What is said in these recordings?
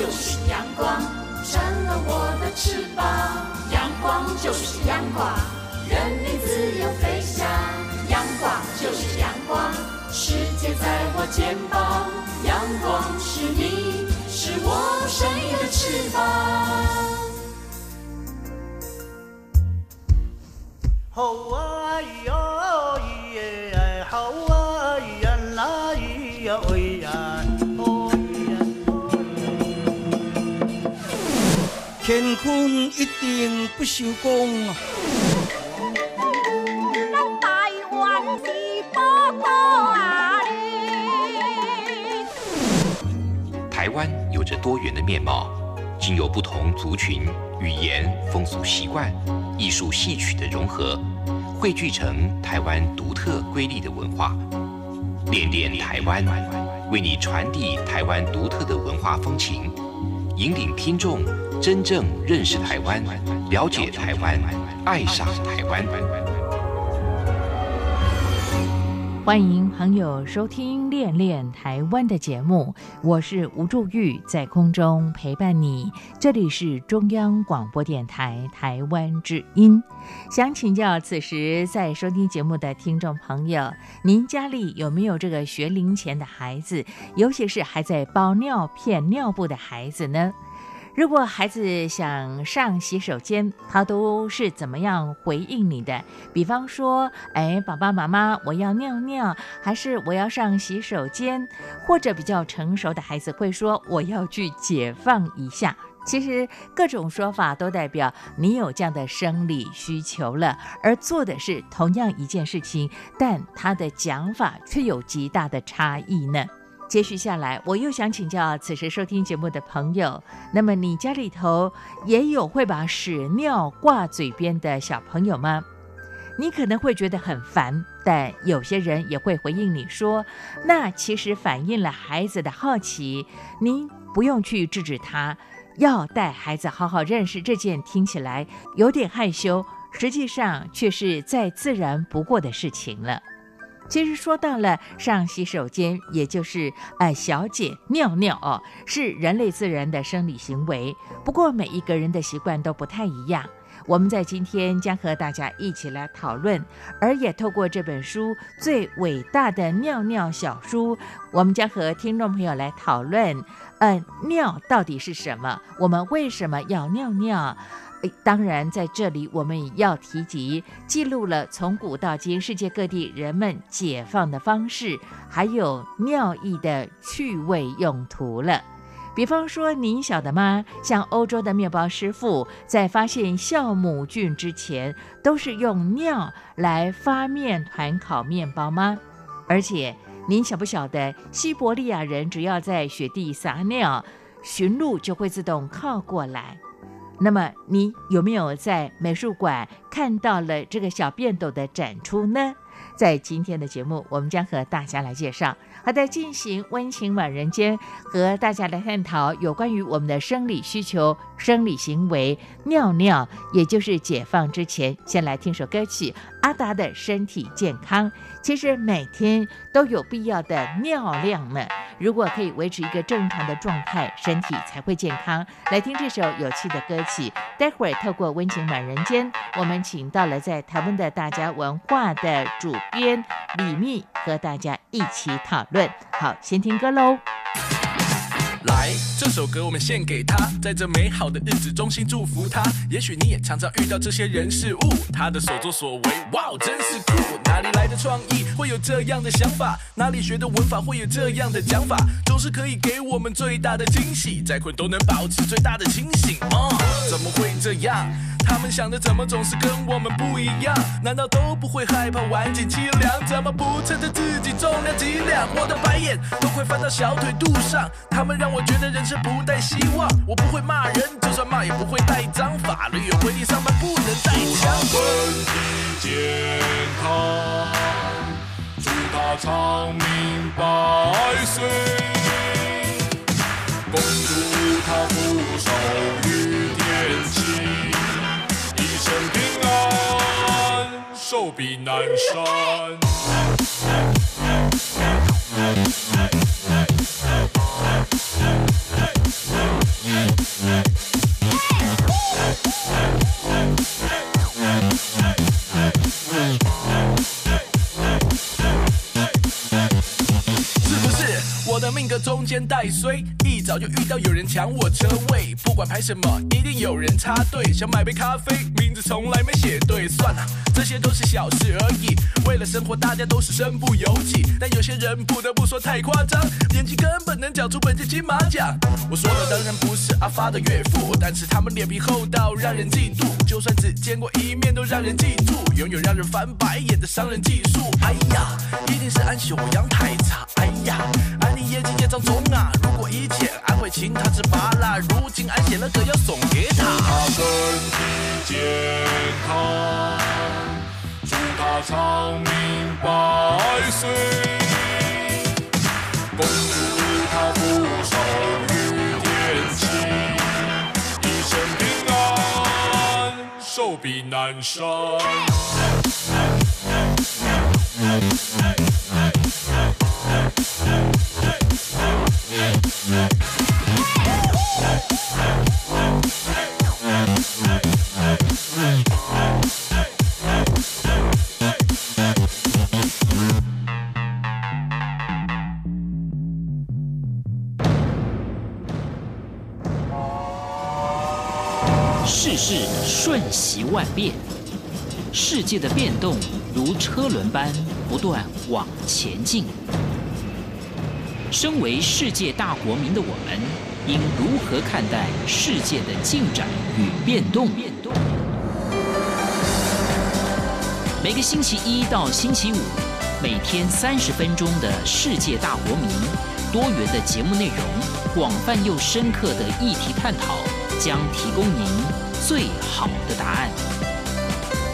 就是阳光，成了我的翅膀。阳光就是阳光，任你自由飞翔。阳光就是阳光，世界在我肩膀。阳光是你，是我生命的翅膀。好啊哟乾坤一定不朽功。咱台湾是宝岛啊！台湾有着多元的面貌，经由不同族群、语言、风俗习惯。艺术戏曲的融合，汇聚成台湾独特瑰丽的文化。恋恋台湾，为你传递台湾独特的文化风情，引领听众真正认识台湾，了解台湾，爱上台湾。欢迎朋友收听《恋恋台湾》的节目，我是吴祝玉，在空中陪伴你。这里是中央广播电台台湾之音。想请教此时在收听节目的听众朋友，您家里有没有这个学龄前的孩子，尤其是还在包尿片、尿布的孩子呢？如果孩子想上洗手间，他都是怎么样回应你的？比方说，哎，爸爸妈妈，我要尿尿，还是我要上洗手间？或者比较成熟的孩子会说，我要去解放一下。其实各种说法都代表你有这样的生理需求了，而做的是同样一件事情，但他的讲法却有极大的差异呢。接续下来，我又想请教此时收听节目的朋友，那么你家里头也有会把屎尿挂嘴边的小朋友吗？你可能会觉得很烦，但有些人也会回应你说，那其实反映了孩子的好奇，您不用去制止他，要带孩子好好认识这件听起来有点害羞，实际上却是再自然不过的事情了。其实说到了上洗手间，也就是呃小姐尿尿哦，是人类自然的生理行为。不过每一个人的习惯都不太一样。我们在今天将和大家一起来讨论，而也透过这本书最伟大的尿尿小书，我们将和听众朋友来讨论，嗯，尿到底是什么？我们为什么要尿尿？当然，在这里我们也要提及，记录了从古到今世界各地人们解放的方式，还有尿液的趣味用途了。比方说，您晓得吗？像欧洲的面包师傅在发现酵母菌之前，都是用尿来发面团烤面包吗？而且，您晓不晓得，西伯利亚人只要在雪地撒尿，驯鹿就会自动靠过来。那么你有没有在美术馆看到了这个小便斗的展出呢？在今天的节目，我们将和大家来介绍。还在进行温情满人间，和大家来探讨有关于我们的生理需求、生理行为。尿尿，也就是解放之前，先来听首歌曲。阿达的身体健康，其实每天都有必要的尿量呢。如果可以维持一个正常的状态，身体才会健康。来听这首有趣的歌曲。待会儿透过温情满人间，我们请到了在台湾的大家文化的主编李密，和大家一起讨论。好，先听歌喽。来，这首歌我们献给他，在这美好的日子衷心祝福他。也许你也常常遇到这些人事物，他的所作所为，哇，真是酷！哪里来的创意，会有这样的想法？哪里学的文法，会有这样的讲法？总是可以给我们最大的惊喜，再困都能保持最大的清醒。哦，怎么会这样？他们想的怎么总是跟我们不一样？难道都不会害怕晚景凄凉？怎么不趁着自己重量几两？我的白眼都快翻到小腿肚上。他们让我觉得人生不带希望。我不会骂人，就算骂也不会带脏。法律有规定，上班不能带枪。身体健康，祝他长命百岁，恭祝他福寿寿比南山。个中间带衰，一早就遇到有人抢我车位，不管排什么，一定有人插队。想买杯咖啡，名字从来没写对，算了，这些都是小事而已。为了生活，大家都是身不由己，但有些人不得不说太夸张，演技根本能缴出本届金马奖。我说的当然不是阿发的岳父，但是他们脸皮厚到让人嫉妒，就算只见过一面都让人记住，拥有让人翻白眼的商人技术。哎呀，一定是安秀阳太差。哎呀，业绩也涨中啊。如果以前安会请他吃麻辣，如今安写了歌要送给他。祝他身体健康，祝他长命百岁，恭祝他福寿与天齐，一生平安，寿比南山。世变，世界的变动如车轮般不断往前进。身为世界大国民的我们，应如何看待世界的进展与变动？每个星期一到星期五，每天三十分钟的世界大国民，多元的节目内容，广泛又深刻的议题探讨，将提供您最好的答案。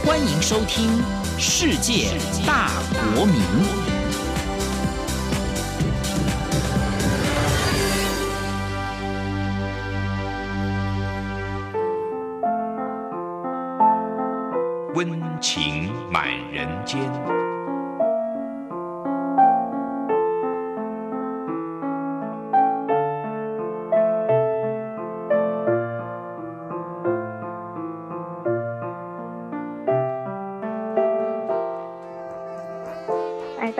欢迎收听《世界大国民》。温情满人间。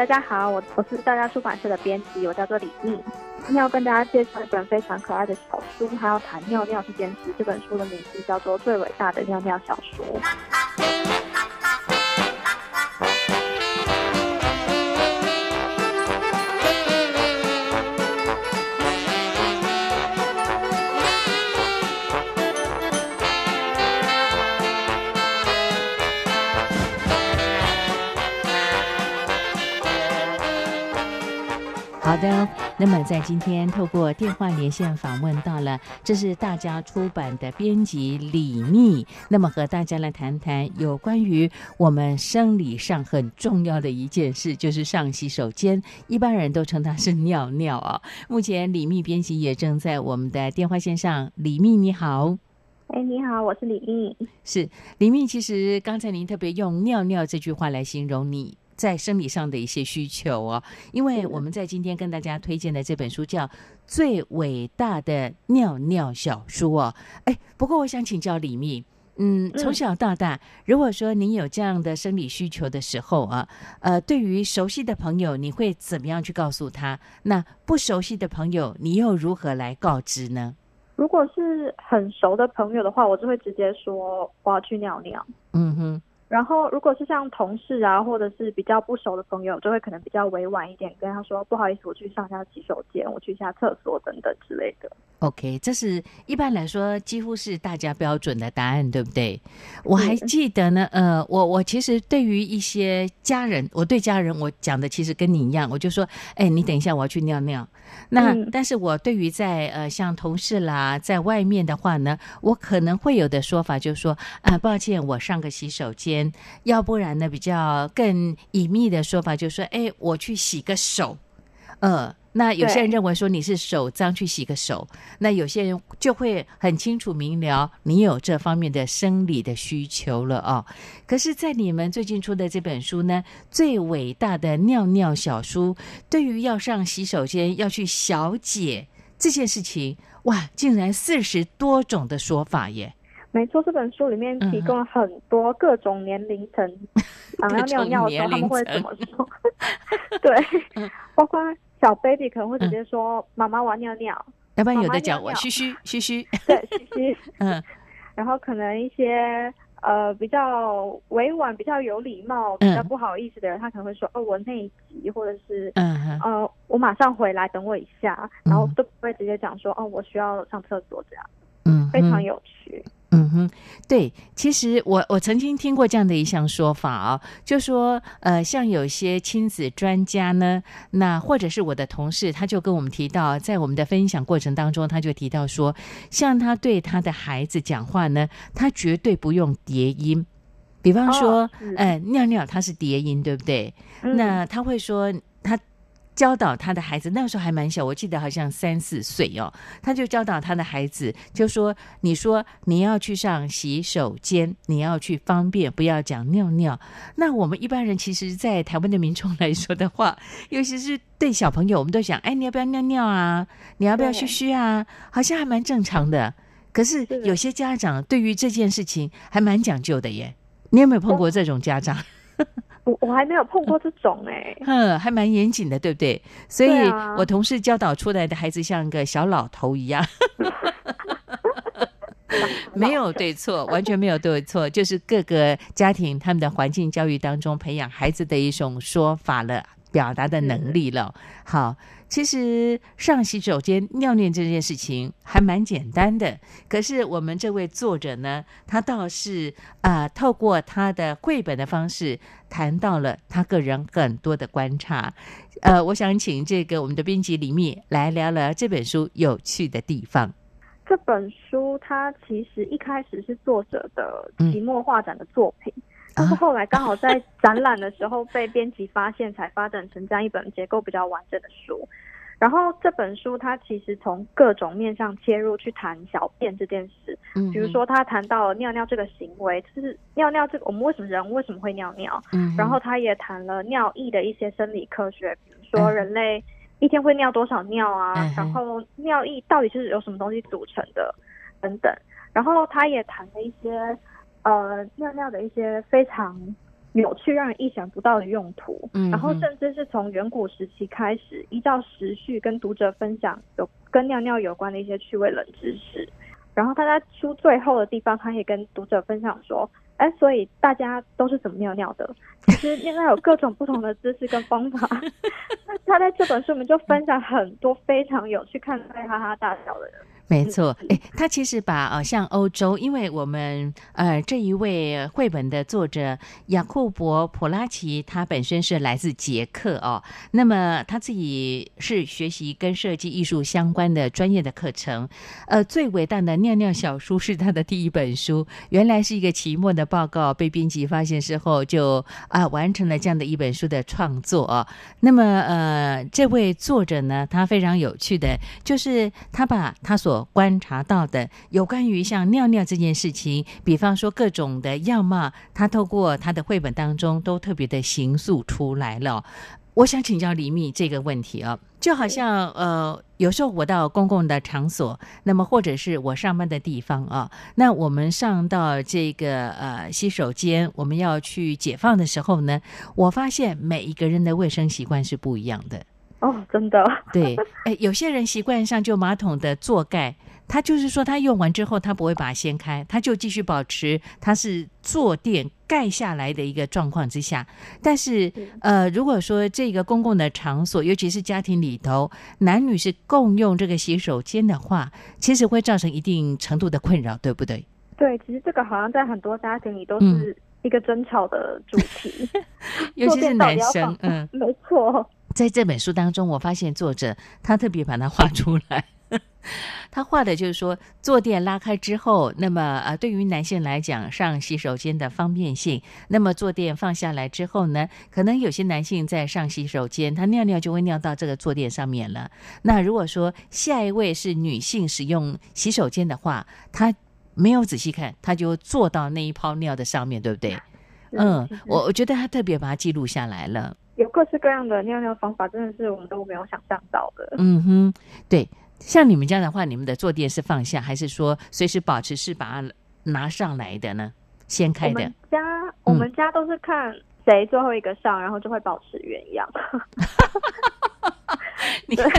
大家好，我我是大家出版社的编辑，我叫做李毅。今天要跟大家介绍一本非常可爱的小书，它要谈尿尿这件事。这本书的名字叫做《最伟大的尿尿小说》。那么在今天透过电话连线访问到了，这是大家出版的编辑李密，那么和大家来谈谈有关于我们生理上很重要的一件事，就是上洗手间，一般人都称它是尿尿啊。目前李密编辑也正在我们的电话线上，李密你好。哎，你好，我是李密。是李密，其实刚才您特别用“尿尿”这句话来形容你。在生理上的一些需求哦，因为我们在今天跟大家推荐的这本书叫《最伟大的尿尿小书》哦。哎，不过我想请教李密，嗯，从小到大，如果说您有这样的生理需求的时候啊，呃，对于熟悉的朋友，你会怎么样去告诉他？那不熟悉的朋友，你又如何来告知呢？如果是很熟的朋友的话，我就会直接说我要去尿尿。嗯哼。然后，如果是像同事啊，或者是比较不熟的朋友，就会可能比较委婉一点，跟他说：“不好意思，我去上下洗手间，我去一下厕所等等之类的。” OK，这是一般来说几乎是大家标准的答案，对不对？我还记得呢，呃，我我其实对于一些家人，我对家人我讲的其实跟你一样，我就说：“哎，你等一下，我要去尿尿。”那但是我对于在呃像同事啦，在外面的话呢，我可能会有的说法就是说：“啊，抱歉，我上个洗手间。”要不然呢，比较更隐秘的说法就是说：“哎，我去洗个手。”呃，那有些人认为说你是手脏去洗个手，那有些人就会很清楚明了你有这方面的生理的需求了哦。可是，在你们最近出的这本书呢，《最伟大的尿尿小书》，对于要上洗手间要去小解这件事情，哇，竟然四十多种的说法耶！没错，这本书里面提供了很多各种年龄层 想要尿尿的时候他们会怎么说？对，包括。小 baby 可能会直接说：“妈妈我要尿尿。要不然有的讲我嘘嘘嘘嘘，” 对，嘘嘘。嗯然后可能一些呃比较委婉、比较有礼貌、比较嗯不好意思的人，他可能会说：“哦，我内急，或者是嗯哼呃我马上回来，等我一下。”然后都不会直接讲说：“哦，我需要上厕所。”这样嗯非常有趣。嗯哼，对，其实我我曾经听过这样的一项说法啊、就说呃，像有些亲子专家呢，那或者是我的同事，他就跟我们提到，在我们的分享过程当中，他就提到说，像他对他的孩子讲话呢，他绝对不用叠音。比方说哦，呃，尿尿他是叠音，对不对？嗯那他会说，他教导他的孩子，那个时候还蛮小，我记得好像三四岁哦，他就教导他的孩子，就说：“你说你要去上洗手间，你要去方便，不要讲尿尿。”那我们一般人其实，在台湾的民众来说的话，尤其是对小朋友，我们都想：“哎，你要不要尿尿啊？你要不要嘘嘘啊？”好像还蛮正常的。可是有些家长对于这件事情还蛮讲究的耶。你有没有碰过这种家长？我我还没有碰过这种哎、哼，还蛮严谨的，对不对？所以啊我同事教导出来的孩子像个小老头一样，没有对错，完全没有对错，就是各个家庭他们的环境教育当中培养孩子的一种说法了。表达的能力了。好，其实上洗手间尿尿这件事情还蛮简单的，可是我们这位作者呢，他倒是啊、呃透过他的绘本的方式谈到了他个人很多的观察。呃，我想请这个我们的编辑李密来聊聊这本书有趣的地方。这本书它其实一开始是作者的嗯期末画展的作品，但是啊后来刚好在展览的时候被编辑发现，才发展成这样一本结构比较完整的书。然后这本书它其实从各种面向切入去谈小便这件事，嗯，比如说他谈到了尿尿这个行为，就是尿尿这个我们为什么人为什么会尿尿，嗯，然后他也谈了尿液的一些生理科学，比如说嗯人类一天会尿多少尿啊，嗯然后尿液到底是由什么东西组成的等等。然后他也谈了一些呃尿尿的一些非常有趣、让人意想不到的用途。嗯然后甚至是从远古时期开始，依照时序跟读者分享有跟尿尿有关的一些趣味冷知识。然后他在书最后的地方，他也跟读者分享说，哎，所以大家都是怎么尿尿的？其实尿尿有各种不同的姿势跟方法。那他在这本书里面就分享很多非常有趣、看来哈哈大笑的人。没错，哎，他其实把呃，像欧洲，因为我们呃这一位绘本的作者雅库伯普拉奇，他本身是来自捷克哦，那么他自己是学习跟设计艺术相关的专业的课程，呃，最伟大的尿尿小书是他的第一本书，原来是一个期末的报告，被编辑发现之后就啊、完成了这样的一本书的创作哦。那么呃，这位作者呢，他非常有趣的，就是他把他所观察到的有关于像尿尿这件事情，比方说各种的样貌，他透过他的绘本当中都特别的形塑出来了。我想请教李密这个问题啊，就好像呃，有时候我到公共的场所，那么或者是我上班的地方啊，那我们上到这个呃洗手间，我们要去解放的时候呢，我发现每一个人的卫生习惯是不一样的。哦，真的，对，哎，有些人习惯上就马桶的座盖，他就是说他用完之后他不会把它掀开，他就继续保持它是坐垫盖下来的一个状况之下。但是呃，如果说这个公共的场所，尤其是家庭里头，男女是共用这个洗手间的话，其实会造成一定程度的困扰，对不对？对，其实这个好像在很多家庭里都嗯是一个争吵的主题，尤其是男生，嗯。没错，在这本书当中，我发现作者他特别把它画出来。他画的就是说，坐垫拉开之后，那么呃，对于男性来讲，上洗手间的方便性。那么坐垫放下来之后呢，可能有些男性在上洗手间，他尿尿就会尿到这个坐垫上面了。那如果说下一位是女性使用洗手间的话，她没有仔细看，她就坐到那一泡尿的上面，对不对？嗯，我我觉得他特别把它记录下来了。有各式各样的尿尿方法，真的是我们都没有想象到的。嗯哼，对，像你们家的话，你们的坐垫是放下，还是说随时保持是把它拿上来的呢？掀开的我们，家我们家都是看谁最后一个上，然后就会保持原样。你看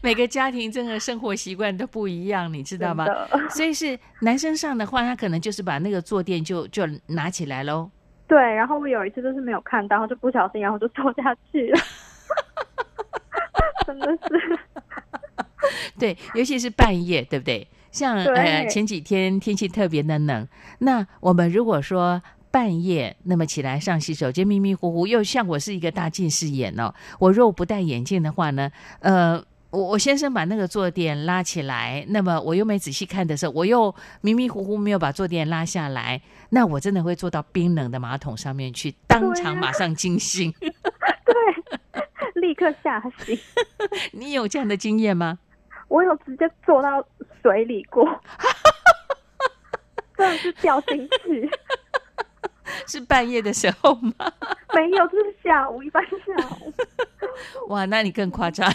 每个家庭真的生活习惯都不一样，你知道吗？所以是男生上的话，他可能就是把那个坐垫就就拿起来喽。对，然后我有一次就是没有看到，然后就不小心，然后就坐下去了，真的是。对，尤其是半夜，对不对？像呃前几天天气特别的冷，那我们如果说半夜那么起来上洗手间迷迷糊糊，又像我是一个大近视眼哦，我若不戴眼镜的话呢，呃。我我先生把那个坐垫拉起来，那么我又没仔细看的时候，我又迷迷糊糊没有把坐垫拉下来，那我真的会坐到冰冷的马桶上面去，当场马上惊醒。对，立刻吓醒。你有这样的经验吗？我有直接坐到水里过，真的是掉进去。是半夜的时候吗？没有，就是下午，一般下午。哇，那你更夸张。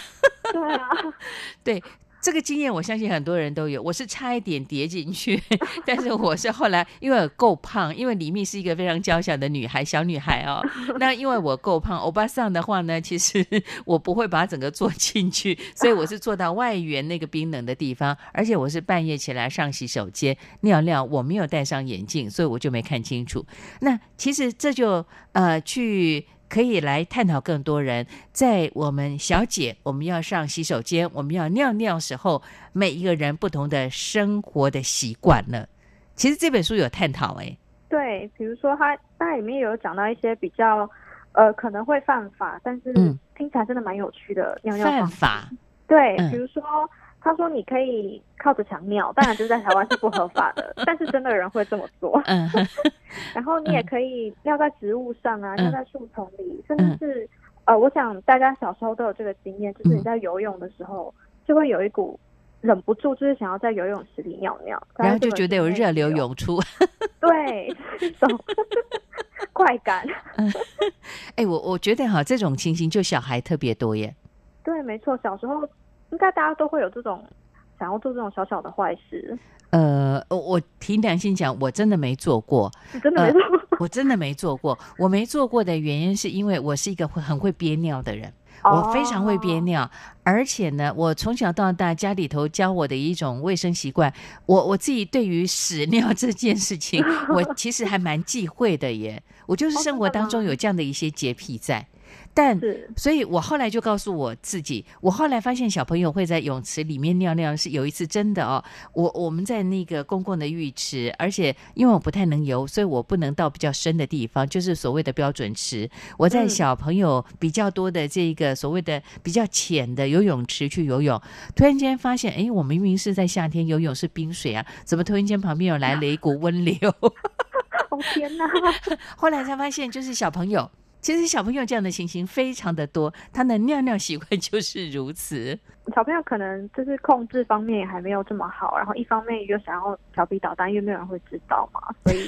对啊，对这个经验，我相信很多人都有。我是差一点跌进去，但是我是后来因为我够胖，因为李密是一个非常娇小的女孩，小女孩哦。那因为我够胖，欧巴桑的话呢，其实我不会把它整个坐进去，所以我是坐到外缘那个冰冷的地方，而且我是半夜起来上洗手间尿尿，我没有戴上眼镜，所以我就没看清楚。那其实这就呃去。可以来探讨更多人在我们小姐我们要上洗手间，我们要尿尿时候，每一个人不同的生活的习惯了。其实这本书有探讨，哎，对，比如说它它里面有讲到一些比较呃可能会犯法，但是嗯听起来真的蛮有趣的尿尿犯。法，对，嗯比如说他说你可以靠着墙尿，当然就是在台湾是不合法的，但是真的有人会这么做。嗯 然后你也可以尿在植物上啊，嗯尿在树丛里，甚至是呃，我想大家小时候都有这个经验，就是你嗯在游泳的时候就会有一股忍不住就是想要在游泳池里尿尿，然后就觉得有热流涌出。对，这种 快感。哎，我我觉得哈，这种情形就小孩特别多耶。对，没错，小时候应该大家都会有这种想要做这种小小的坏事，呃，我我凭良心讲，我真的没做过，你真的。我真的没做过。我没做过的原因是因为我是一个会很会憋尿的人。我非常会憋哦尿，而且呢，我从小到大家里头教我的一种卫生习惯，我我自己对于屎尿 这件事情，我其实还蛮忌讳的耶。我就是哦生活当中有这样的一些洁癖在，但所以我后来就告诉我自己，我后来发现小朋友会在泳池里面尿尿，是有一次真的哦，我我们在那个公共的浴池，而且因为我不太能游，所以我不能到比较深的地方，就是所谓的标准池。我在嗯小朋友比较多的这个所谓的比较浅的游泳池去游泳，突然间发现，哎，我明明是在夏天游泳是冰水啊，怎么突然间旁边有来了一股温流？哦天哪，后来才发现，就是小朋友，其实小朋友这样的情形非常的多，他的尿尿习惯就是如此。小朋友可能就是控制方面也还没有这么好，然后一方面又想要调皮捣蛋，因为没有人会知道嘛，所以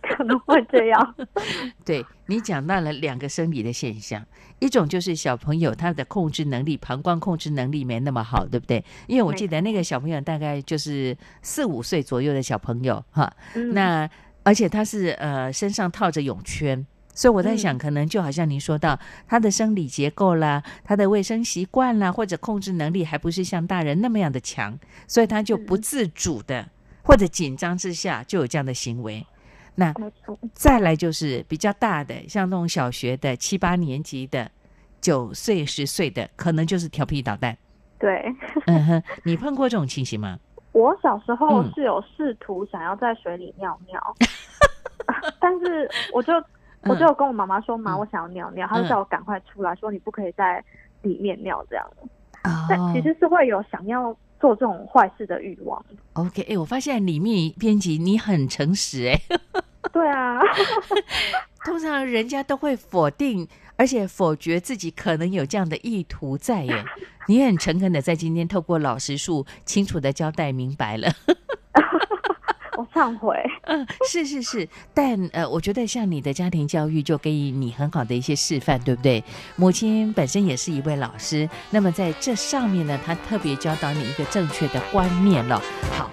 可能会这样。对你讲到了两个生理的现象，一种就是小朋友他的控制能力、膀胱控制能力没那么好，对不对？因为我记得那个小朋友大概就是四五岁左右的小朋友哈，嗯，那而且他是呃身上套着泳圈。所以我在想，嗯可能就好像您说到，他的生理结构啦，他的卫生习惯啦，或者控制能力还不是像大人那么样的强，所以他就不嗯自主的或者紧张之下就有这样的行为。那，再来就是比较大的，像那种小学的七八年级的，九岁十岁的，可能就是调皮捣蛋。对。嗯哼，你碰过这种情形吗？我小时候嗯是有试图想要在水里尿尿，但是我就我就有跟我妈妈说，妈，嗯我想要尿尿，她就嗯叫我赶快出来，说你不可以在里面尿这样。哦但其实是会有想要做这种坏事的欲望。OK，哎，我发现李密编辑你很诚实哎，对啊，通常人家都会否定，而且否决自己可能有这样的意图在耶。你很诚恳的在今天透过老实树清楚的交代明白了。我忏悔。嗯，是是是，但呃，我觉得像你的家庭教育就给予你很好的一些示范，对不对？母亲本身也是一位老师，那么在这上面呢，她特别教导你一个正确的观念了。好。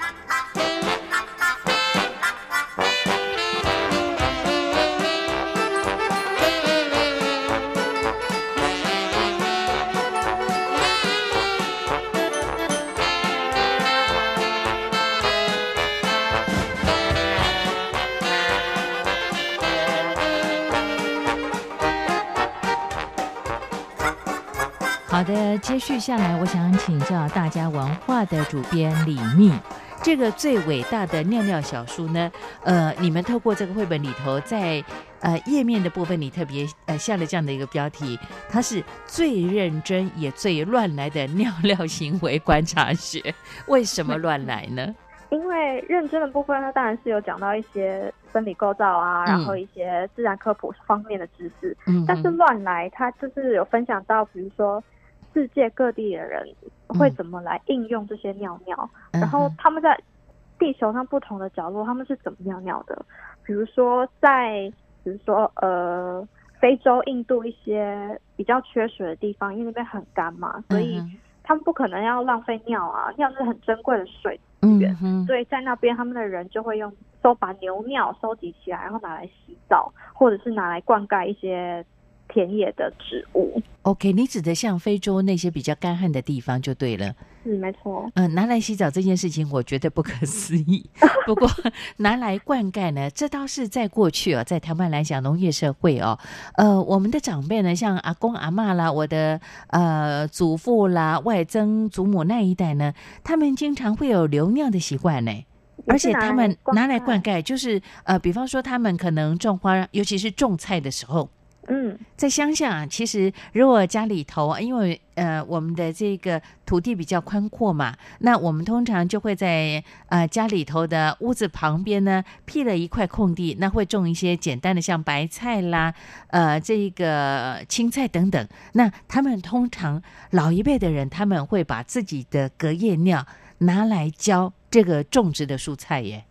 接续下来，我想请教大家文化的主编李密，这个最伟大的尿尿小书呢，呃，你们透过这个绘本里头，在呃页面的部分，你特别呃下了这样的一个标题，它是最认真也最乱来的尿尿行为观察学。为什么乱来呢？因为认真的部分，它当然是有讲到一些生理构造啊，嗯然后一些自然科普方面的知识。嗯，但是乱来，它就是有分享到，比如说世界各地的人会怎么来应用这些尿尿，嗯然后他们在地球上不同的角落，他们是怎么尿尿的？比如说在，比如说呃。非洲、印度一些比较缺水的地方，因为那边很干嘛，所以他们不可能要浪费尿啊，尿是很珍贵的水嗯哼，所以在那边他们的人就会用收把牛尿收集起来，然后拿来洗澡，或者是拿来灌溉一些田野的植物。OK，你指的像非洲那些比较干旱的地方就对了。是没错，嗯、拿来洗澡这件事情，我觉得不可思议。不过拿来灌溉呢，这倒是在过去哦，在台湾来讲，农业社会哦，呃，我们的长辈呢，像阿公阿嬷啦，我的呃祖父啦、外曾祖母那一代呢，他们经常会有留尿的习惯呢。而且他们拿来灌溉，溉，就是呃，比方说他们可能种花，尤其是种菜的时候，嗯，在乡下啊，其实如果家里头，因为呃我们的这个土地比较宽阔嘛，那我们通常就会在呃家里头的屋子旁边呢辟了一块空地，那会种一些简单的像白菜啦，呃这个青菜等等。那他们通常老一辈的人，他们会把自己的隔夜尿拿来浇这个种植的蔬菜耶，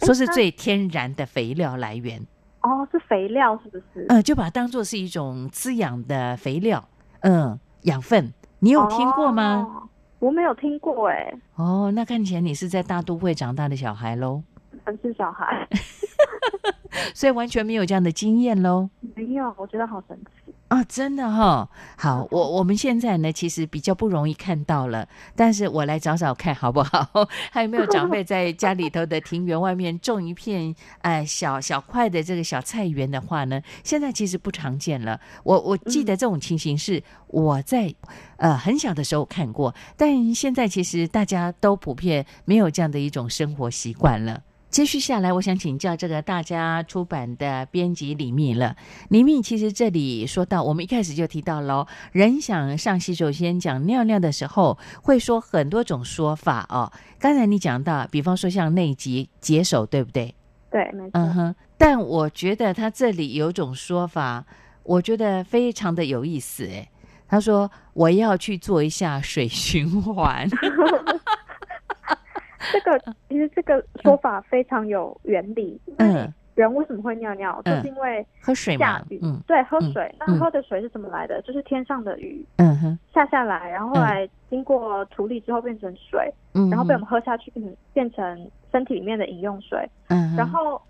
说是最天然的肥料来源。哦，是肥料是不是？嗯，就把它当做是一种滋养的肥料，嗯，养分。你有听过吗？哦？我没有听过哎，哦，那看起来你是在大都会长大的小孩喽，城市小孩 所以完全没有这样的经验喽。没有，我觉得好神奇。啊，真的哈、好，我我们现在呢，其实比较不容易看到了，但是我来找找看好不好？还有没有长辈在家里头的庭园外面种一片呃小小块的这个小菜园的话呢？现在其实不常见了。我我记得这种情形是我在呃很小的时候看过，但现在其实大家都普遍没有这样的一种生活习惯了。接续下来，我想请教这个大家出版的编辑李密了。李密其实这里说到，我们一开始就提到喽，人想上洗手间讲尿尿的时候，会说很多种说法哦。刚才你讲到，比方说像内急解手，对不对？对，没错。嗯哼。但我觉得他这里有种说法，我觉得非常的有意思。哎，他说我要去做一下水循环。这个其实这个说法非常有原理。嗯，人为什么会尿尿？嗯就是因为喝水嘛，下雨。嗯对，喝嗯水。嗯那喝的水是怎么来的？就是天上的雨嗯哼下下来，然后后来经过处理之后变成水，嗯，然后被我们喝下去，变成变成身体里面的饮用水，嗯，然后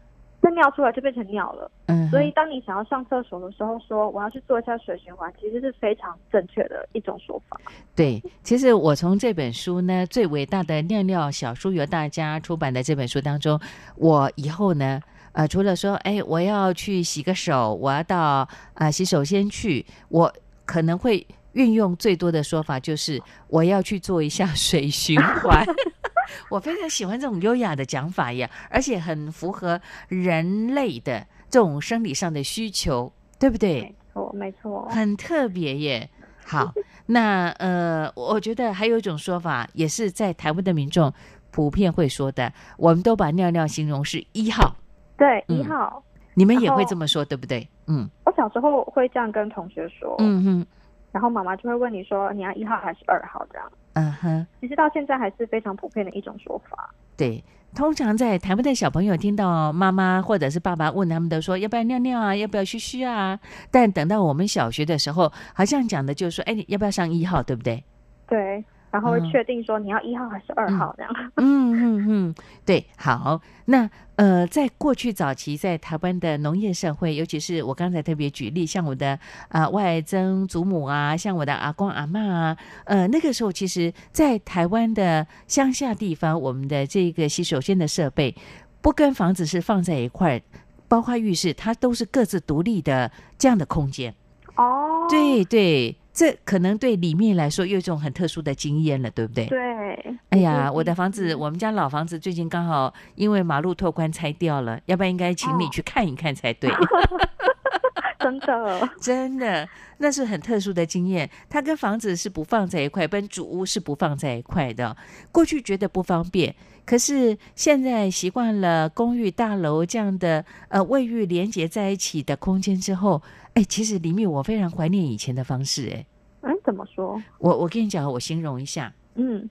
这尿出来就变成尿了。嗯，所以当你想要上厕所的时候，说我要去做一下水循环，其实是非常正确的一种说法。对，其实我从这本书呢，最伟大的尿尿小书由大家出版的这本书当中，我以后呢，呃，除了说，哎，我要去洗个手，我要到呃洗手间去，我可能会运用最多的说法就是我要去做一下水循环。我非常喜欢这种优雅的讲法呀，而且很符合人类的这种生理上的需求，对不对？没错，没错。很特别耶。好，那呃，我觉得还有一种说法，也是在台湾的民众普遍会说的，我们都把尿尿形容是一号，对，嗯一号，你们也会这么说，对不对？嗯我小时候会这样跟同学说，嗯哼然后妈妈就会问你说你要一号还是二号这样。嗯哼，其实到现在还是非常普遍的一种说法。对。通常在台湾的小朋友听到妈妈或者是爸爸问他们，都说要不要尿尿啊，要不要嘘嘘啊。但等到我们小学的时候，好像讲的就是说，哎，你要不要上一号，对不对？对，然后会嗯确定说你要一号还是二号这样。嗯嗯嗯，对，好，那呃，在过去早期，在台湾的农业社会，尤其是我刚才特别举例，像我的呃外曾祖母啊，像我的阿公阿嬷啊，呃，那个时候其实，在台湾的乡下地方，我们的这个洗手间的设备不跟房子是放在一块儿，包括浴室，它都是各自独立的这样的空间。哦，对对，这可能对里面来说有一种很特殊的经验了，对不对？对，哎呀，嗯我的房子，嗯我们家老房子最近刚好因为马路拓宽拆掉了，要不然应该请你哦去看一看才对。真的，真的，那是很特殊的经验。它跟房子是不放在一块，跟主屋是不放在一块的。过去觉得不方便，可是现在习惯了公寓大楼这样的呃卫浴连接在一起的空间之后，哎，其实李密我非常怀念以前的方式。哎，哎，怎么说？我我跟你讲，我形容一下，嗯，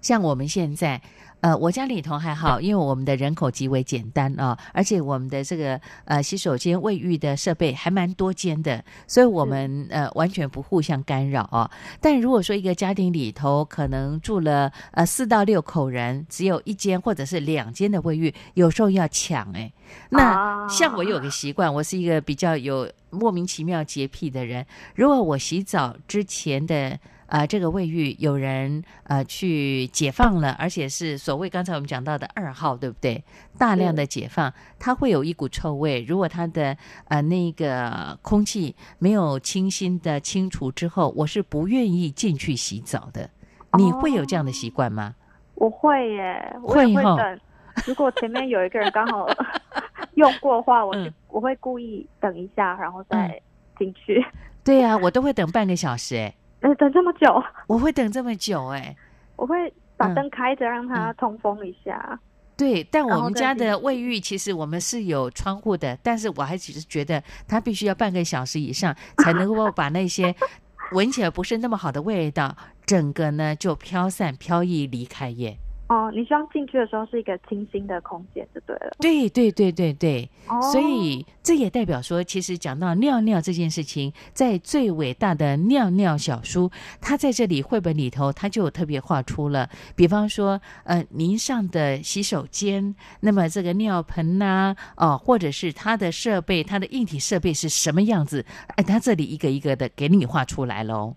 像我们现在，呃，我家里头还好，因为我们的人口极为简单啊，而且我们的这个呃洗手间、卫浴的设备还蛮多间的，所以我们呃完全不互相干扰啊。但如果说一个家庭里头可能住了呃四到六口人，只有一间或者是两间的卫浴，有时候要抢哎、那啊像我有个习惯，我是一个比较有莫名其妙洁癖的人。如果我洗澡之前的呃这个卫浴有人呃去解放了，而且是所谓刚才我们讲到的二号，对不对？大量的解放，它会有一股臭味。如果它的呃那个空气没有清新的清除之后，我是不愿意进去洗澡的。你会有这样的习惯吗？我会耶，我也会等。如果前面有一个人刚好 用过的话，我就、嗯我会故意等一下，然后再进去。对呀、我都会等半个小时、哎，呃，等这么久，我会等这么久、哎。我会把嗯灯开着，让它嗯通风一下。对，但我们家的卫浴其实我们是有窗户的，但是我还只是觉得它必须要半个小时以上才能够把那些 闻起来不是那么好的味道，整个呢就飘散飘逸离开耶。哦，你希望进去的时候是一个清新的空间就对了。对对对对对，哦，所以这也代表说，其实讲到尿尿这件事情，在最伟大的尿尿小书，它在这里绘本里头，它就有特别画出了，比方说，呃，您上的洗手间，那么这个尿盆呐、哦、或者是它的设备，它的硬体设备是什么样子，哎，它这里一个一个的给你画出来喽。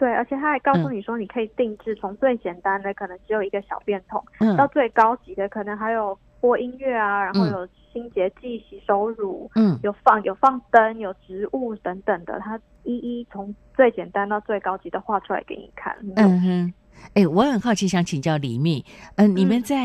对，而且他还告诉嗯你说，你可以定制从最简单的可能只有一个小便桶，嗯到最高级的可能还有播音乐啊，然后嗯有清洁剂、洗手乳，嗯，有放有放灯、有植物等等的，他一一从最简单到最高级的画出来给你看。嗯，嗯哼，哎，我很好奇，想请教李密，嗯、你们嗯在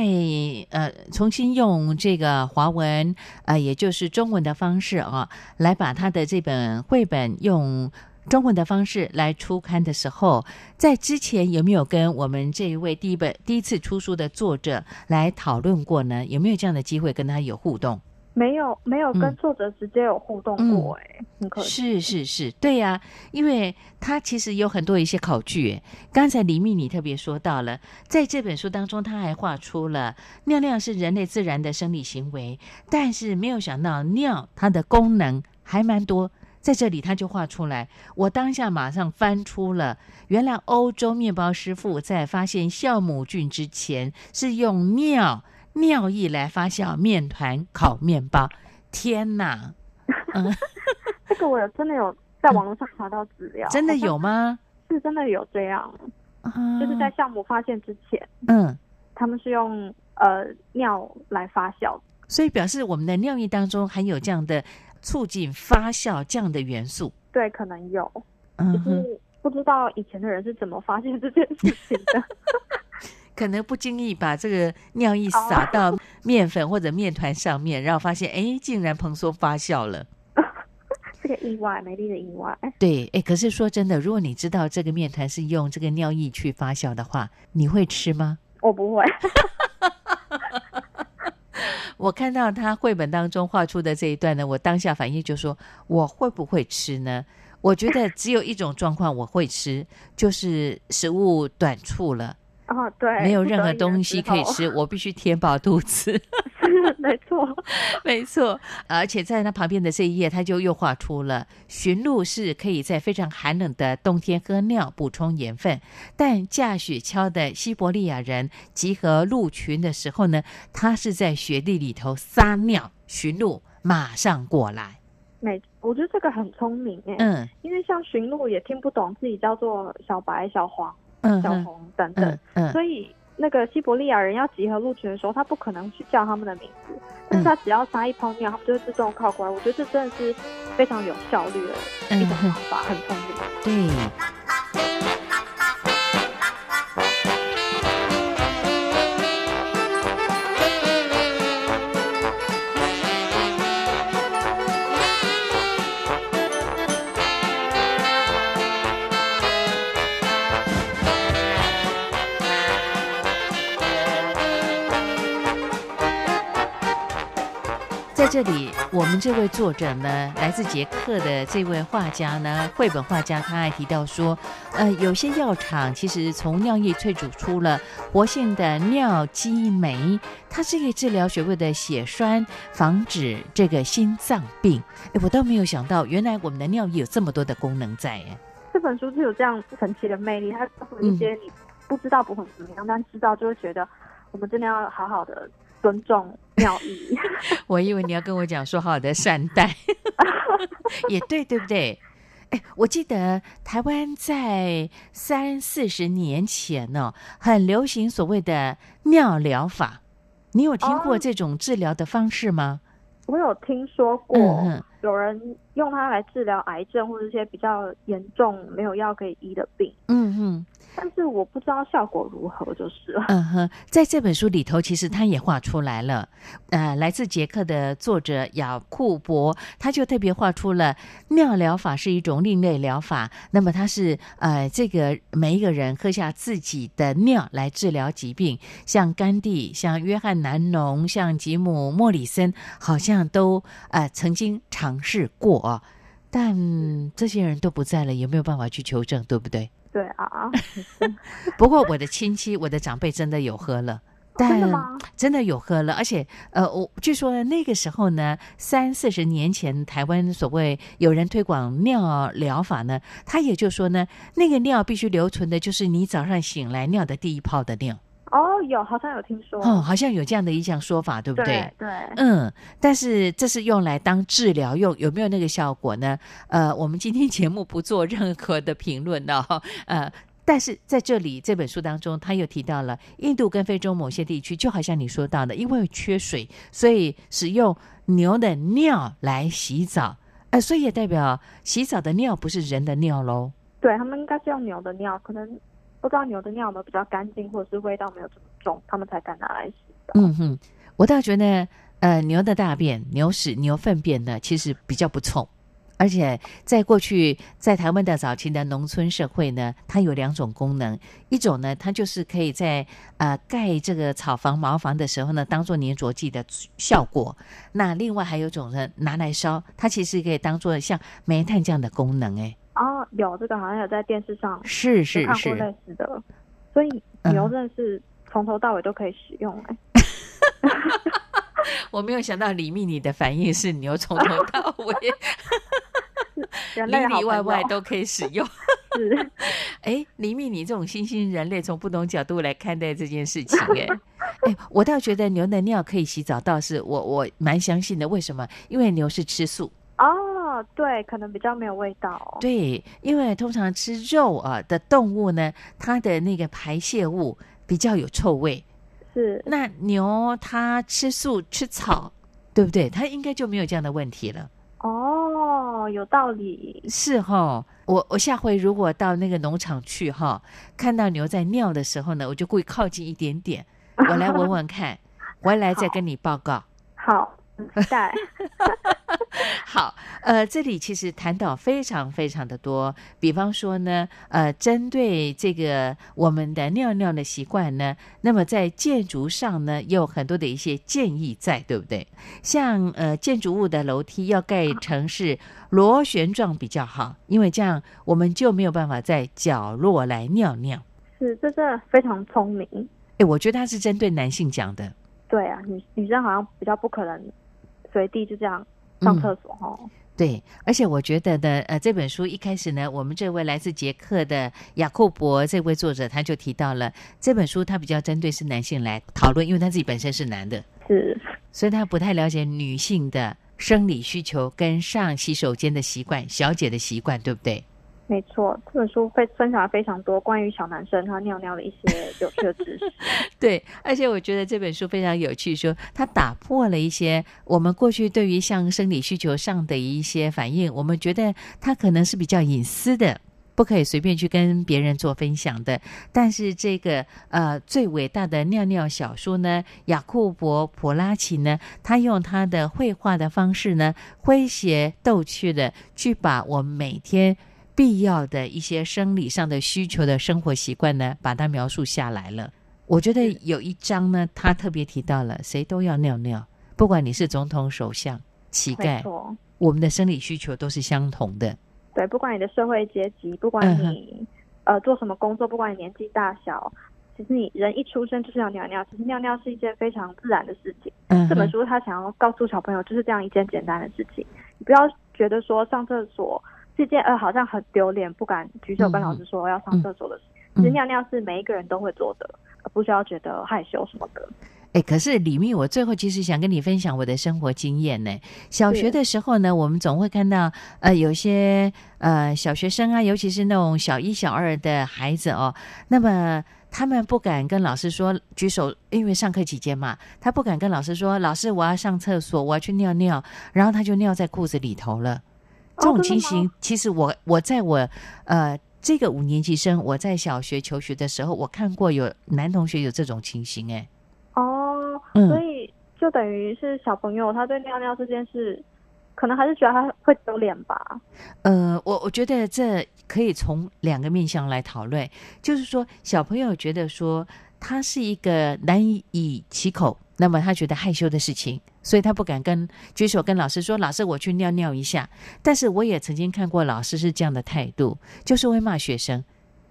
呃重新用这个华文呃，也就是中文的方式啊，来把他的这本绘本用。中文的方式来出刊的时候，在之前有没有跟我们这一位第一本第一次出书的作者来讨论过呢？有没有这样的机会跟他有互动？没有没有嗯跟作者直接有互动过、哎、很可惜。是是是，对呀、因为他其实有很多一些考据。诶刚才李密你特别说到了，在这本书当中，他还画出了尿尿是人类自然的生理行为，但是没有想到尿它的功能还蛮多。在这里，他就画出来。我当下马上翻出了，原来欧洲面包师傅在发现酵母菌之前，是用尿尿液来发酵面团、烤面包。天哪！嗯，这个我有真的有在网络上查到资料，真的有吗？是真的有这样，啊就是在酵母发现之前，嗯，他们是用呃尿来发酵。所以表示我们的尿液当中含有这样的促进发酵这样的元素。对，可能有，嗯哼，只是不知道以前的人是怎么发现这件事情的。可能不经意把这个尿液撒到面粉或者面团上面，然后发现哎，竟然蓬松发酵了。这个意外，美丽的意外。对，哎，可是说真的，如果你知道这个面团是用这个尿液去发酵的话，你会吃吗？我不会，我看到他绘本当中画出的这一段呢，我当下反应就说，我会不会吃呢？我觉得只有一种状况我会吃，就是食物短促了，哦，对，没有任何东西可以，吃，我必须填饱肚子。是没错。没错，而且在那旁边的这一页，他就又画出了驯鹿是可以在非常寒冷的冬天喝尿补充盐分，但驾雪橇的西伯利亚人集合鹿群的时候呢，他是在雪地里头撒尿，驯鹿马上过来。没，我觉得这个很聪明哎，嗯因为像驯鹿也听不懂自己叫做小白、小黄、小红等等，所以那个西伯利亚人要集合鹿群的时候，他不可能去叫他们的名字，嗯但是他只要撒一泡尿，他们就会自动靠过来。我觉得这真的是非常有效率的一种方法，很聪明。对。这里，我们这位作者呢，来自捷克的这位画家呢，绘本画家，他还提到说，呃，有些药厂其实从尿液萃取出了活性的尿激酶，它是可以治疗所谓的血栓，防止这个心脏病。哎，我倒没有想到，原来我们的尿液有这么多的功能在。哎，这本书是有这样神奇的魅力，它告诉一些你不知道不会怎么样，但知道就会觉得，我们真的要好好的。尊重尿意，我以为你要跟我讲说好的善待，也对，对不对？哎，我记得台湾在三四十年前呢，很流行所谓的尿疗法，你有听过这种治疗的方式吗？我有听说过，有人用它来治疗癌症或者一些比较严重没有药可以医的病。嗯哼。但是我不知道效果如何，就是。嗯哼，在这本书里头，其实他也画出来了。呃，来自捷克的作者雅库伯，他就特别画出了尿疗法是一种另类疗法。那么他是呃，这个每一个人喝下自己的尿来治疗疾病，像甘地、像约翰南农、像吉姆莫里森，好像都呃曾经尝试过，但这些人都不在了，有没有办法去求证？对不对？对啊，不过我的亲戚、我的长辈真的有喝了，真的吗？真的有喝了，而且呃，我据说那个时候呢，三四十年前，台湾所谓有人推广尿疗法呢，他也就说呢，那个尿必须留存的就是你早上醒来尿的第一泡的尿。哦，有好像有听说，哦，好像有这样的一项说法，对不对？对，嗯，但是这是用来当治疗用，有没有那个效果呢？呃，我们今天节目不做任何的评论哦，呃，但是在这里这本书当中，他又提到了印度跟非洲某些地区，就好像你说到的，因为缺水，所以使用牛的尿来洗澡，呃，所以也代表洗澡的尿不是人的尿喽？对他们应该是用牛的尿，可能。不知道牛的尿有没有比较干净，或者是味道没有这么重，他们才敢拿来洗。嗯哼，我倒觉得，呃，牛的大便、牛屎、牛粪便呢，其实比较不臭。而且在过去，在台湾的早期的农村社会呢，它有两种功能，一种呢，它就是可以在呃盖这个草房、茅房的时候呢，当做粘着剂的效果。那另外还有一种呢，拿来烧，它其实可以当做像煤炭这样的功能，哎。哦，有这个好像有在电视上是是看过类似的，所以牛真的是从头到尾都可以使用哎。我没有想到李密你的反应是牛从头到尾，里里外外都可以使用。是，哎，李密你这种新兴人类从不同角度来看待这件事情，哎哎，我倒觉得牛的尿可以洗澡，倒是我我蛮相信的。为什么？因为牛是吃素。哦，对，可能比较没有味道。对，因为通常吃肉啊的动物呢，它的那个排泄物比较有臭味。是，那牛它吃素吃草，对不对？它应该就没有这样的问题了。哦，有道理。是哈，我我下回如果到那个农场去哈，看到牛在尿的时候呢，我就故意靠近一点点，我来闻闻看，回来再跟你报告。好。在，好，呃，这里其实谈到非常非常的多，比方说呢，呃，针对这个我们的尿尿的习惯呢，那么在建筑上呢，也有很多的一些建议在，对不对？像呃，建筑物的楼梯要盖成是螺旋状比较好，因为这样我们就没有办法在角落来尿尿。是，这是非常聪明。哎，我觉得他是针对男性讲的。对啊，女女生好像比较不可能。随地就这样上厕所哈，对，而且我觉得呢，呃，这本书一开始呢，我们这位来自捷克的雅库伯这位作者他就提到了这本书，他比较针对是男性来讨论，因为他自己本身是男的，是，所以他不太了解女性的生理需求跟上洗手间的习惯，小姐的习惯，对不对？没错，这本书会分享了非常多关于小男生他尿尿的一些 有趣的知识。对，而且我觉得这本书非常有趣，说它打破了一些我们过去对于像生理需求上的一些反应，我们觉得它可能是比较隐私的，不可以随便去跟别人做分享的。但是这个呃最伟大的尿尿小说呢，雅库伯普拉奇呢，他用他的绘画的方式呢，诙谐逗趣的去把我们每天。必要的一些生理上的需求的生活习惯呢，把它描述下来了。我觉得有一章呢，他特别提到了，谁都要尿尿，不管你是总统、首相、乞丐，我们的生理需求都是相同的。对，不管你的社会阶级，不管你、呃做什么工作，不管你年纪大小，其实你人一出生就是要尿尿，其实尿尿是一件非常自然的事情。嗯，这本书他想要告诉小朋友，就是这样一件简单的事情，你不要觉得说上厕所是一件呃好像很丢脸，不敢举手跟老师说要上厕所的事。其实嗯尿尿是每一个人都会做的，而不需要觉得害羞什么的。哎，可是李密，我最后其实想跟你分享我的生活经验呢。小学的时候呢，我们总会看到呃有些呃小学生啊，尤其是那种小一、小二的孩子哦，那么他们不敢跟老师说举手，因为上课期间嘛，他不敢跟老师说老师我要上厕所，我要去尿尿，然后他就尿在裤子里头了。这种情形，其实我我在我呃这个五年级生，我在小学求学的时候，我看过有男同学有这种情形，哎，哦，嗯。所以就等于是小朋友他对尿尿这件事，可能还是觉得他会丢脸吧。呃，我我觉得这可以从两个面向来讨论，就是说小朋友觉得说他是一个难以启口，那么他觉得害羞的事情，所以他不敢跟举手跟老师说：“老师，我去尿尿一下。”但是我也曾经看过老师是这样的态度，就是会骂学生。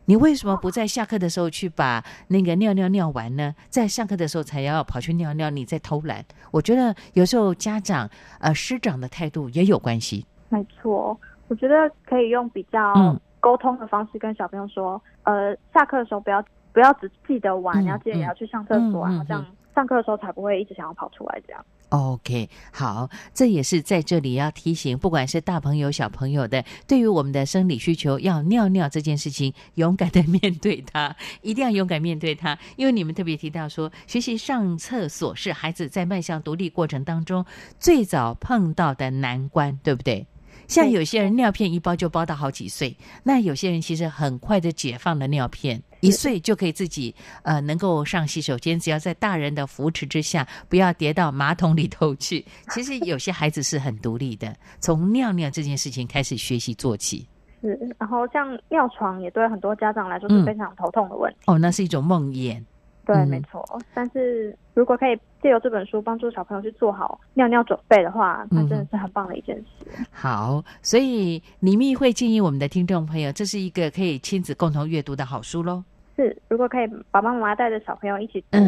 你为什么不在下课的时候去把那个尿尿尿完呢？在上课的时候才要跑去尿尿，你在偷懒。我觉得有时候家长呃师长的态度也有关系。没错，我觉得可以用比较嗯沟通的方式跟小朋友说，呃，下课的时候不要不要只记得玩，要记得也要去上厕所啊，这样上课的时候才不会一直想要跑出来这样。OK，好，这也是在这里要提醒，不管是大朋友小朋友的，对于我们的生理需求，要尿尿这件事情，勇敢的面对它，一定要勇敢面对它。因为你们特别提到说，学习上厕所是孩子在迈向独立过程当中最早碰到的难关，对不对？像有些人尿片一包就包到好几岁，那有些人其实很快的解放了尿片，一岁就可以自己呃能够上洗手间，只要在大人的扶持之下，不要跌到马桶里头去。其实有些孩子是很独立的，从尿尿这件事情开始学习做起。是，然后像尿床也对很多家长来说嗯是非常头痛的问题。哦，那是一种梦魇。对，嗯没错。但是如果可以借由这本书帮助小朋友去做好尿尿准备的话，那真的是很棒的一件事。好，所以李密会建议我们的听众朋友，这是一个可以亲子共同阅读的好书喽。是，如果可以，爸爸妈妈带着小朋友一起读，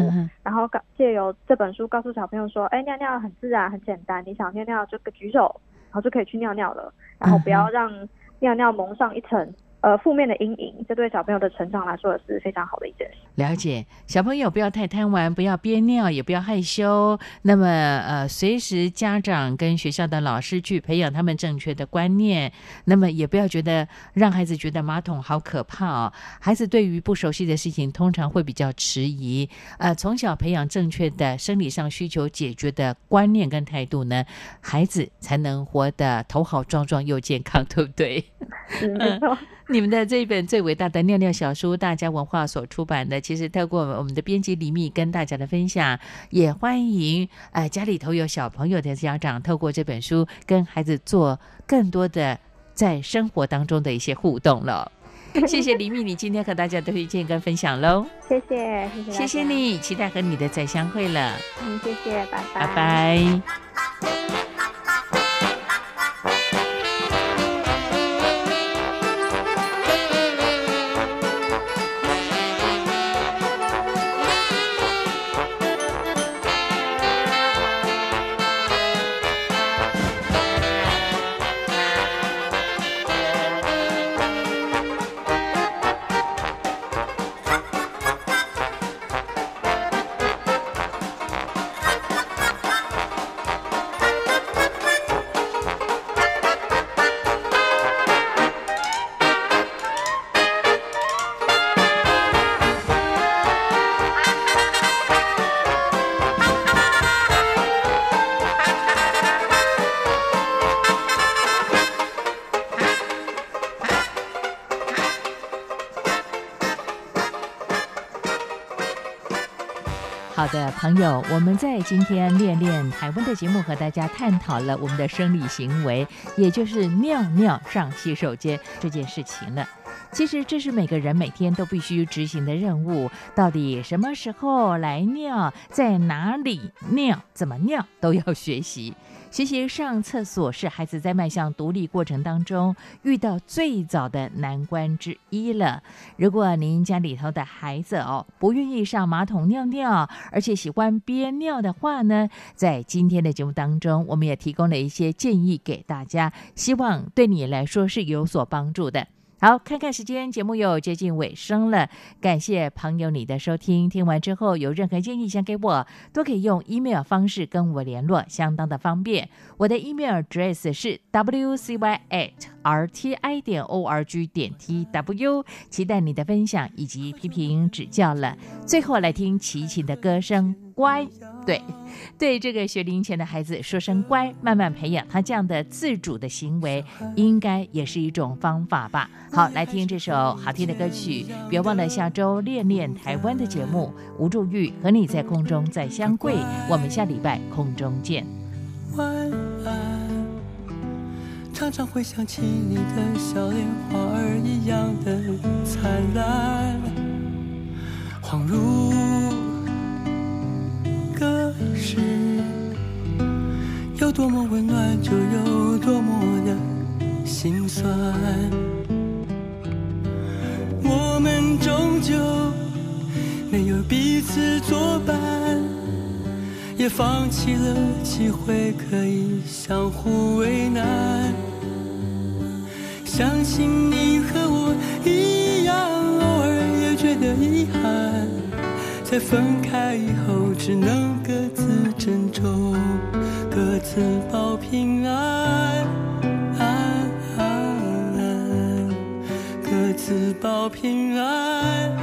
然后告借由这本书告诉小朋友说，哎，尿尿很自然，很简单，你想尿尿就举手，然后就可以去尿尿了，然后不要让尿尿蒙上一层呃负面的阴影，这对小朋友的成长来说也是非常好的一件事。了解，小朋友不要太贪玩，不要憋尿，也不要害羞。那么，呃，随时家长跟学校的老师去培养他们正确的观念。那么，也不要觉得让孩子觉得马桶好可怕哦。孩子对于不熟悉的事情，通常会比较迟疑。呃，从小培养正确的生理上需求解决的观念跟态度呢，孩子才能活得头好壮壮又健康，对不对？是，没错。你们的这一本最伟大的尿尿小书，大家文化所出版的，其实透过我们的编辑李密跟大家的分享，也欢迎呃家里头有小朋友的家长，透过这本书跟孩子做更多的在生活当中的一些互动了。谢谢李密，你今天和大家的推荐跟分享喽，谢谢，谢谢，谢谢。你，期待和你的再相会了，嗯，谢谢，拜拜，拜拜。朋友，我们在今天练练台湾的节目和大家探讨了我们的生理行为，也就是尿尿上洗手间这件事情了。其实这是每个人每天都必须执行的任务。到底什么时候来尿，在哪里尿，怎么尿，都要学习。学习上厕所是孩子在迈向独立过程当中遇到最早的难关之一了。如果您家里头的孩子哦不愿意上马桶尿尿，而且喜欢憋尿的话呢，在今天的节目当中，我们也提供了一些建议给大家，希望对你来说是有所帮助的。好，看看时间，节目又接近尾声了。感谢朋友你的收听，听完之后有任何建议想给我，都可以用 email 方式跟我联络，相当的方便。我的 email address 是 wcy at rti 点 org 点 tw，期待你的分享以及批评指教了。最后来听齐秦的歌声，乖。对，对这个学龄前的孩子说声乖，慢慢培养他这样的自主的行为，应该也是一种方法吧。好，来听这首好听的歌曲，别忘了下周练练台湾的节目。吴祝玉和你在空中再相会，我们下礼拜空中见。晚安，常常会想起你的笑脸，花儿一样的灿烂，恍如。可是，有多么温暖，就有多么的心酸。我们终究没有彼此作伴，也放弃了机会可以相互为难。相信你和我一样，偶尔也觉得遗憾。在分开以后，只能各自珍重，各自保平安，安安安各自保平安。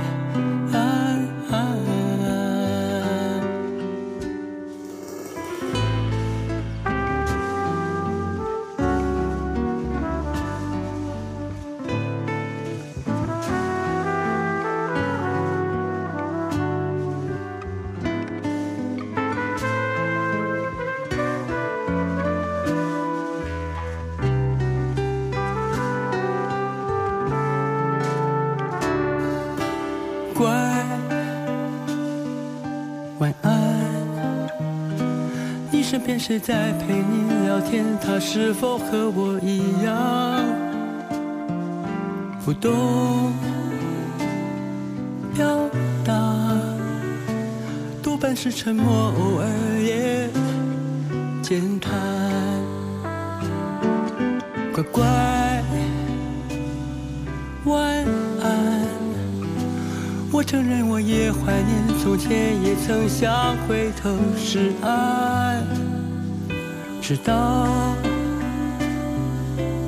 便是在陪你聊天，他是否和我一样不懂表达？多半是沉默，偶尔也简谈。乖乖，晚安。我承认，我也怀念从前，也曾想回头是岸。直到，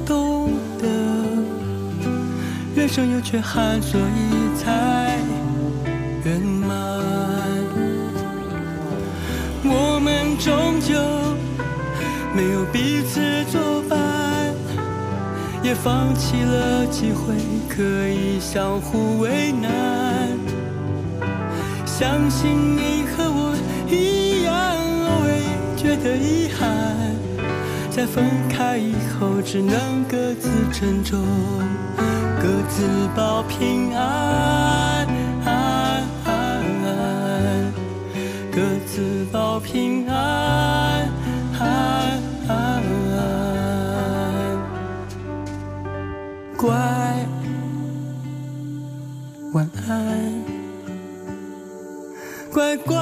懂得，人生有缺憾，所以才圆满。我们终究没有彼此作伴，也放弃了机会可以相互为难。相信你，的遗憾。在分开以后，只能各自珍重，各自保平安，各自保平安。乖，晚安，乖乖，